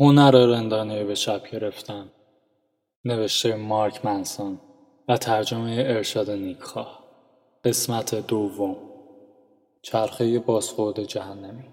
هنر رندانه به شب گرفتن. نوشته مارک منسون و ترجمه ارشاد نیکخواه. قسمت دوم. چرخه بازخورد جهنمی.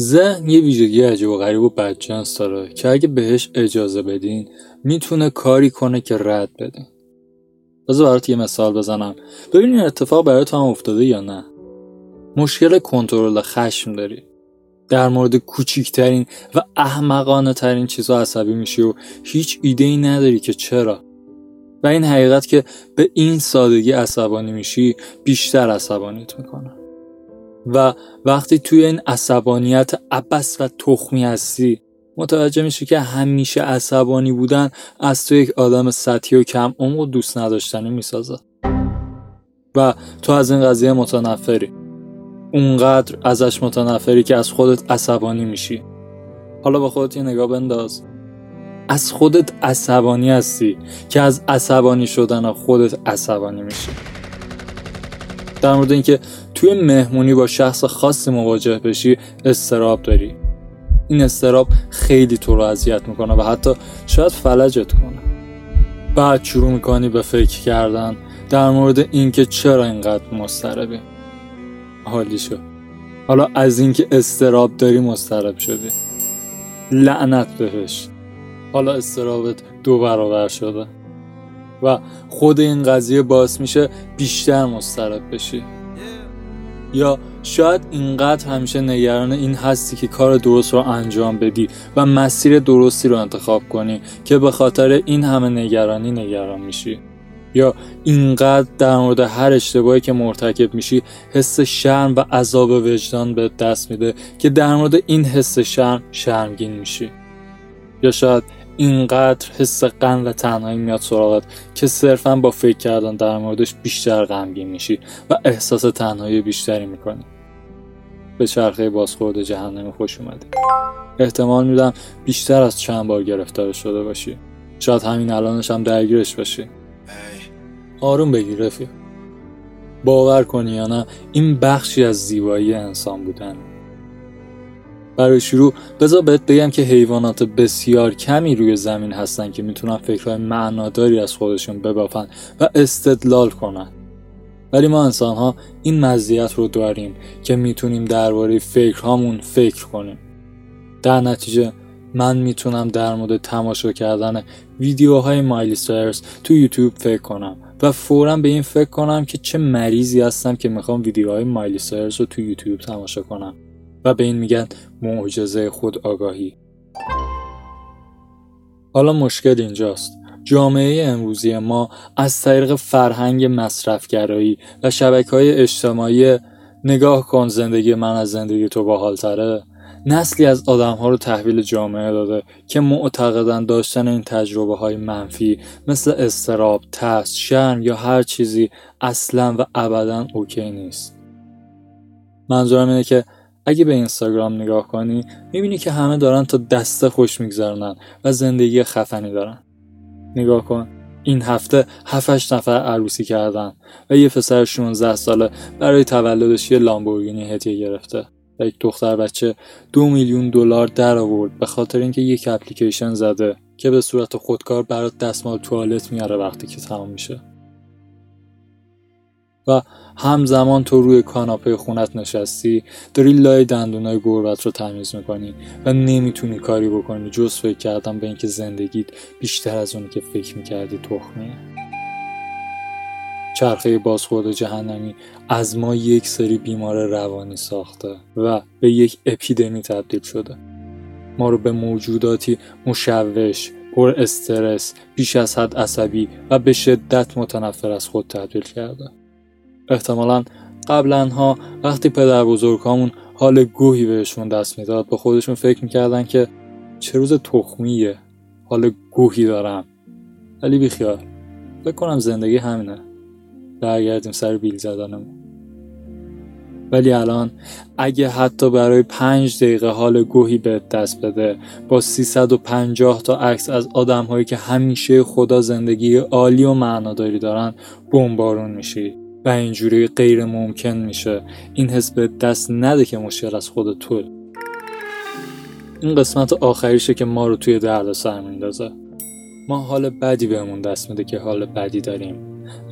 ذهن یه ویژگی عجیب و غریب و بدجنس داره که اگه بهش اجازه بدین می‌تونه کاری کنه که رد بدین بذار برات یه مثال بزنم. ببین این اتفاق برات هم افتاده یا نه؟ مشکل کنترل خشم داری. در مورد کوچیکترین و احمقانه ترین چیزها عصبی میشی و هیچ ایده ای نداری که چرا. و این حقیقت که به این سادگی عصبانی میشی بیشتر عصبانیت می‌کنه. و وقتی توی این عصبانیت عبس و تخمی هستی متوجه میشی که همیشه عصبانی بودن از تو یک آدم سطحی و کم عمق و دوست نداشتنی می‌سازه. و تو از این قضیه متنفری. اونقدر ازش متنفری که از خودت عصبانی میشی. حالا با خودت یه نگاه بنداز. از خودت عصبانی هستی که از عصبانی شدن خودت عصبانی میشی. در مورد اینکه توی مهمونی با شخص خاصی مواجه بشی استراب داری. این استراب خیلی تو رو اذیت می‌کنه و حتی شاید فلجت کنه. بعد شروع می‌کنی به فکر کردن در مورد اینکه چرا اینقدر مستربی حالی شو. حالا از اینکه استراب داری مسترب شدی. لعنت بهش. حالا استرابت دو برابر شده. و خود این قضیه باعث میشه بیشتر مسترب بشی. یا شاید اینقدر همیشه نگران این هستی که کار درست رو انجام بدی و مسیر درستی رو انتخاب کنی که به خاطر این همه نگرانی نگران میشی. یا اینقدر در مورد هر اشتباهی که مرتکب میشی حس شرم و عذاب وجدان به دست میده که در مورد این حس شرم شرمگین میشی. یا شاید اینقدر حس غم و تنهایی میاد سراغت که صرفا با فکر کردن در موردش بیشتر غمگین میشی و احساس تنهایی بیشتری می‌کنی. به چرخه بازخورد جهنمی خوش اومدی. احتمال میدم بیشتر از چند بار گرفتار شده باشی. شاید همین الانش هم درگیرش باشی. آروم بگیر رفیق. باور کنی یا نه این بخشی از زیبایی انسان بودن. برای شروع بذار بهت بگم که حیوانات بسیار کمی روی زمین هستن که می‌تونن فکرهای معناداری از خودشون ببافن و استدلال کنن. ولی ما انسان ها این مزیت رو داریم که می‌تونیم درباره فکرهامون فکر کنیم. در نتیجه من می‌تونم در مورد تماشا کردن ویدیوهای مایلی سایرز تو یوتیوب فکر کنم و فورا به این فکر کنم که چه مریضی هستم که می‌خوام ویدیوهای مایلی سایرز رو تو یوتیوب تماشا کنم. و به این میگن معجزه خود آگاهی حالا مشکل اینجاست. جامعه امروزی ما از طریق فرهنگ مصرفگرایی و شبکه های اجتماعی نگاه کن زندگی من از زندگی تو باحالتره. نسلی از آدم ها رو تحویل جامعه داده که معتقدن داشتن این تجربه های منفی مثل استراب، ترس، شرم یا هر چیزی اصلا و ابدا اوکی نیست. منظورم اینه که اگه به اینستاگرام نگاه کنی می‌بینی که همه دارن تا دسته خوش میگذرونن و زندگی خفنی دارن. نگاه کن این هفته 7 نفر عروسی کردن و یه پسر 16 ساله برای تولدش یه لامبورگینی هدیه گرفته. و یک دختر بچه دو میلیون دلار در آورد به خاطر اینکه یک اپلیکیشن زده که به صورت خودکار برات دستمال توالت میاره وقتی که تمام میشه. همزمان تو روی کاناپه خونت نشستی داری لای دندونای گربت رو تمیز می‌کنی و نمی‌تونی کاری بکنی. جز فکر کردن به اینکه زندگیت بیشتر از اونی که فکر می‌کردی تخمیه چرخه بازخورد جهنمی از ما یک سری بیمار روانی ساخته و به یک اپیدمی تبدیل شده. ما رو به موجوداتی مشوش پر استرس بیش از حد عصبی و به شدت متنفر از خود تبدیل کرده. احتمالا قبلا ها وقتی پدر بزرگامون حال گوهی بهشون دست می‌داد با خودشون فکر می‌کردن که چه روز تخمیه حال گوهی دارم. ولی بیخیال فکر زندگی همینه. برگردیم سر بیل زدنمون. ولی الان اگه حتی برای پنج دقیقه حال گوهی به دست بده با 350 تا عکس از آدم هایی که همیشه خدا زندگی عالی و معناداری دارن بمبارون میشی. و اینجوری غیر ممکن میشه. این حس به دست نده که مشکل از خود تو این قسمت آخریشه که ما رو توی درد سر میندازه. ما حال بدی بهمون دست میده که حال بدی داریم.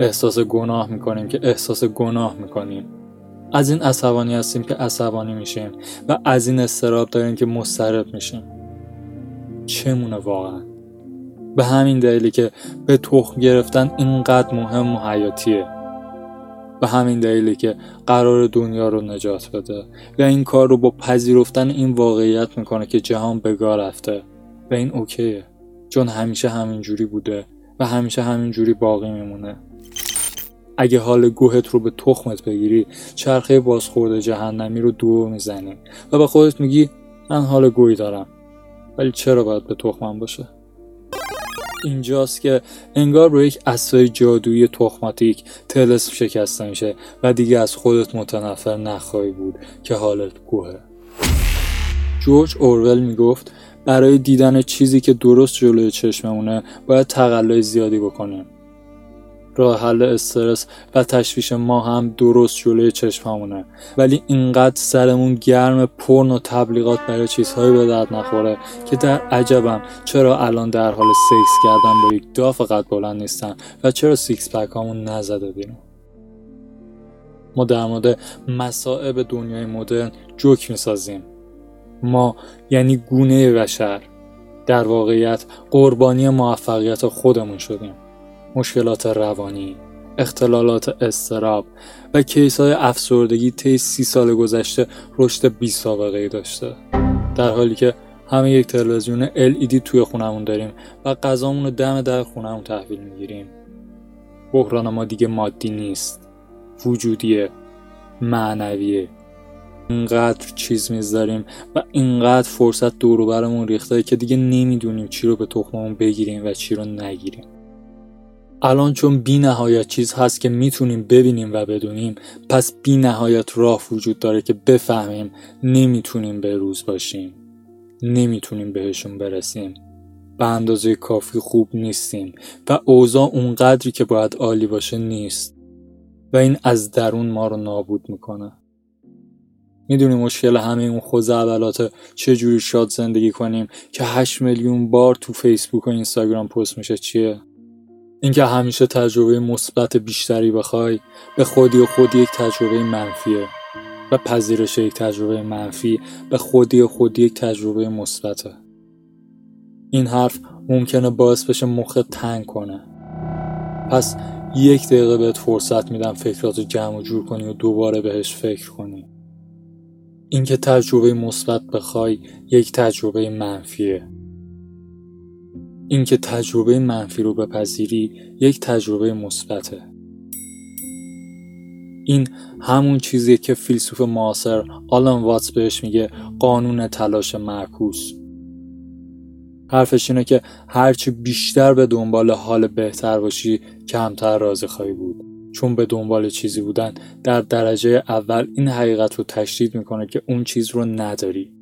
احساس گناه می‌کنیم که احساس گناه می‌کنیم. از این عصبانی هستیم که عصبانی میشیم و از این استراب داریم که مسترب میشیم. چمونه واقعا؟ به همین دلیلی که به تخم گرفتن اینقدر مهم و حیاتیه. به همین دلیلی که قرار دنیا رو نجات بده و این کار رو با پذیرفتن این واقعیت می‌کنه که جهان بگاه رفته. و این اوکیه چون همیشه همینجوری بوده و همیشه همینجوری باقی میمونه. اگه حال گوهت رو به تخمت بگیری چرخه بازخورد جهنمی رو دور می‌زنی و به خودت میگی من حال گویی دارم ولی چرا باید به تخمم باشه؟ اینجاست که انگار رو یک اسای جادویی تخماتیک تلسم شکسته میشه و دیگه از خودت متنفر نخواهی بود که حالت گوهه جورج اورول می‌گفت برای دیدن چیزی که درست جلوی چشممونه باید تقلای زیادی بکنیم راه حل استرس و تشویش ما هم درست جلوی چشممونه ولی اینقدر سرمون گرم پورن و تبلیغات برای چیزهای به درد نخوره که در عجبم چرا الان در حال سکس کردن با یک داف قد بلند نیستن و چرا سیکس پکمون نزده بیرون. ما در مورد مصائب دنیای مدرن جوک می‌سازیم. ما یعنی گونه بشر در واقعیت قربانی موفقیت خودمون شدیم. مشکلات روانی اختلالات استراب و کیس های افسردگی طی سی سال گذشته رشد بی سابقه داشته. در حالی که همه یک تلویزیون LED توی خونمون داریم و غذامون رو دم در خونمون تحویل می‌گیریم. بحران ما دیگه مادی نیست. وجودیه. معنویه. اینقدر چیز می‌ذاریم و اینقدر فرصت دورو برمون ریخته که دیگه نمی‌دونیم چی رو به تخممون بگیریم و چی رو نگیریم. الان چون بی نهایت چیز هست که می‌تونیم ببینیم و بدونیم پس بی نهایت راه وجود داره که بفهمیم نمی‌تونیم به روز باشیم. نمی‌تونیم بهشون برسیم. به اندازه کافی خوب نیستیم و اوضاع اونقدری که باید عالی باشه نیست. و این از درون ما رو نابود می‌کنه. می‌دونی مشکل همه اون خوزعبلات چجوری شاد زندگی کنیم که 8 میلیون بار تو فیسبوک و اینستاگرام پست میشه چیه؟ اینکه همیشه تجربه مثبت بیشتری بخوای به خودی و خودی یک تجربه منفیه. و پذیرش یک تجربه منفی به خودی و خودی یک تجربه مثبته. این حرف ممکنه باعث بشه مخت تنگ کنه. پس یک دقیقه بهت فرصت میدم فکرات جمع و جور کنی و دوباره بهش فکر کنی. اینکه تجربه مثبت بخوای یک تجربه منفیه. اینکه تجربه منفی رو بپذیری یک تجربه مثبته. این همون چیزیه که فیلسوف معاصر آلان واتس بهش میگه قانون تلاش معکوس. حرفش اینه که هرچی بیشتر به دنبال حال بهتر باشی کمتر راضی خواهی بود. چون به دنبال چیزی بودن در درجه اول این حقیقت رو تشدید می‌کنه که اون چیز رو نداری.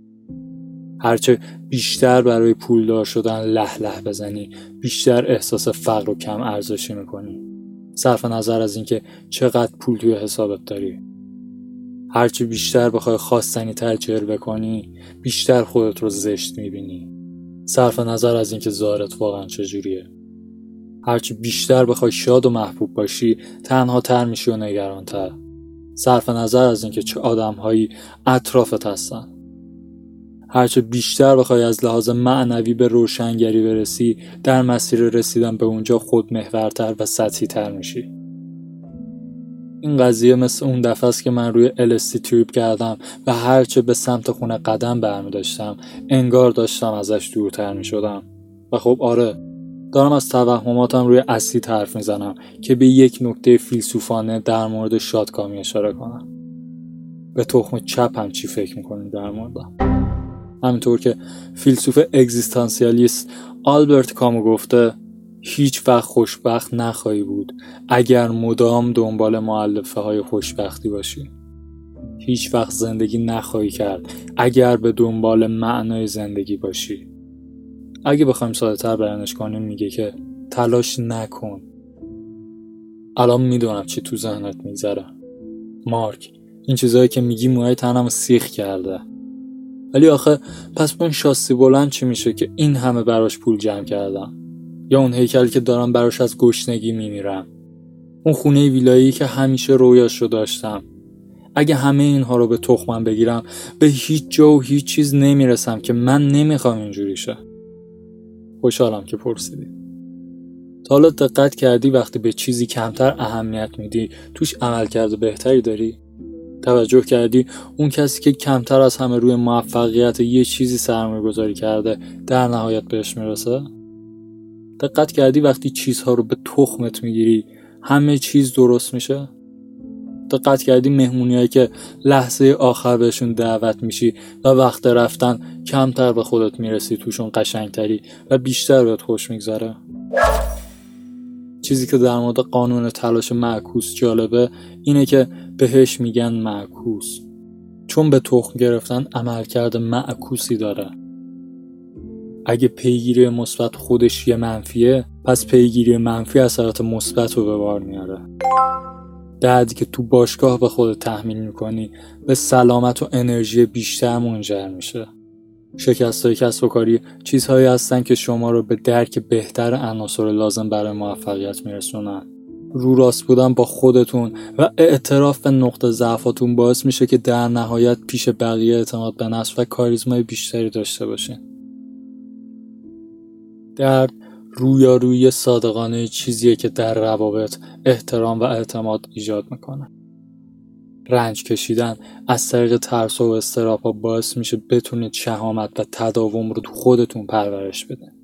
هرچه بیشتر برای پولدار شدن له له بزنی بیشتر احساس فقر و کم ارزشی می‌کنی. صرف نظر از اینکه چقدر پول توی حسابت داری. هرچی بیشتر بخوای خواستنی تر جلوه کنی بیشتر خودت رو زشت می‌بینی. صرف نظر از اینکه ظاهرت واقعا چجوریه. هرچی بیشتر بخوای شاد و محبوب باشی تنها تر میشی و نگرانتر. صرف نظر از اینکه چه آدمهایی اطرافت هستن. هرچه بیشتر بخوای از لحاظ معنوی به روشنگری برسی در مسیر رسیدن به اونجا خود محورتر و سطحی تر میشی. این قضیه مثل اون دفعه است که من روی LSD تریپ کردم و هرچه به سمت خونه قدم برمی داشتم انگار داشتم ازش دورتر می شدم و خب آره دارم از توهماتم روی اصلی حرف می‌زنم که به یک نکته فیلسوفانه در مورد شادکامی اشاره کنم. به تخم چپ هم چی فکر می‌کنید در موردم؟ همینطور که فیلسوف اگزیستانسیالیست آلبرت کامو گفته هیچ وقت خوشبخت نخواهی بود اگر مدام دنبال معلفه های خوشبختی باشی. هیچ وقت زندگی نخواهی کرد اگر به دنبال معنای زندگی باشی. اگه بخوایم ساده تر بیانش کنیم میگه که تلاش نکن. الان می‌دونم چی تو ذهنت میگذره. مارک این چیزهایی که میگی موهای تنم سیخ کرده. ولی آخه پس با این شاسی بلند چی میشه که این همه براش پول جمع کردم یا اون هیکلی که دارم براش از گشنگی میمیرم؟ اون خونه ویلایی که همیشه رویاش رو داشتم. اگه همه اینها رو به تخمم بگیرم به هیچ جا و هیچ چیز نمی‌رسم که من نمی‌خوام اینجوری شه. خوشحالم که پرسیدی. تا حالا دقت کردی وقتی به چیزی کمتر اهمیت میدی توش عمل بهتری داری؟ توجه کردی اون کسی که کمتر از همه روی موفقیت یه چیزی سرمایه گذاری کرده در نهایت بهش می‌رسه؟ دقت کردی وقتی چیزها رو به تخمت می‌گیری همه چیز درست میشه؟ دقت کردی مهمونیایی که لحظه آخر بهشون دعوت میشی و وقت رفتن کمتر به خودت می‌رسی توشون قشنگتری و بیشتر بهت خوش میگذره چیزی که در مورد قانون تلاش معکوس جالبه اینه که بهش میگن معکوس. چون به تخم گرفتن عملکرد معکوسی داره. اگه پیگیری مثبت خودش یه منفیه پس پیگیری منفی اثرات مثبت رو به بار میاره. بعدی که تو باشگاه به خودت تحمیل می‌کنی به سلامت و انرژی بیشتر منجر میشه. شکست های کسب و کاری چیزهایی هستن که شما رو به درک بهتر عناصر لازم برای موفقیت میرسونن. رو راست بودن با خودتون و اعتراف به نقطه ضعفاتون باعث میشه که در نهایت پیش بقیه اعتماد به نفس و کاریزمای بیشتری داشته باشین. درد رویارویی صادقانه چیزیه که در روابط احترام و اعتماد ایجاد می‌کنه. رنج کشیدن از طریق ترس و استراپا باعث میشه بتونید شهامت و تداوم رو تو خودتون پرورش بده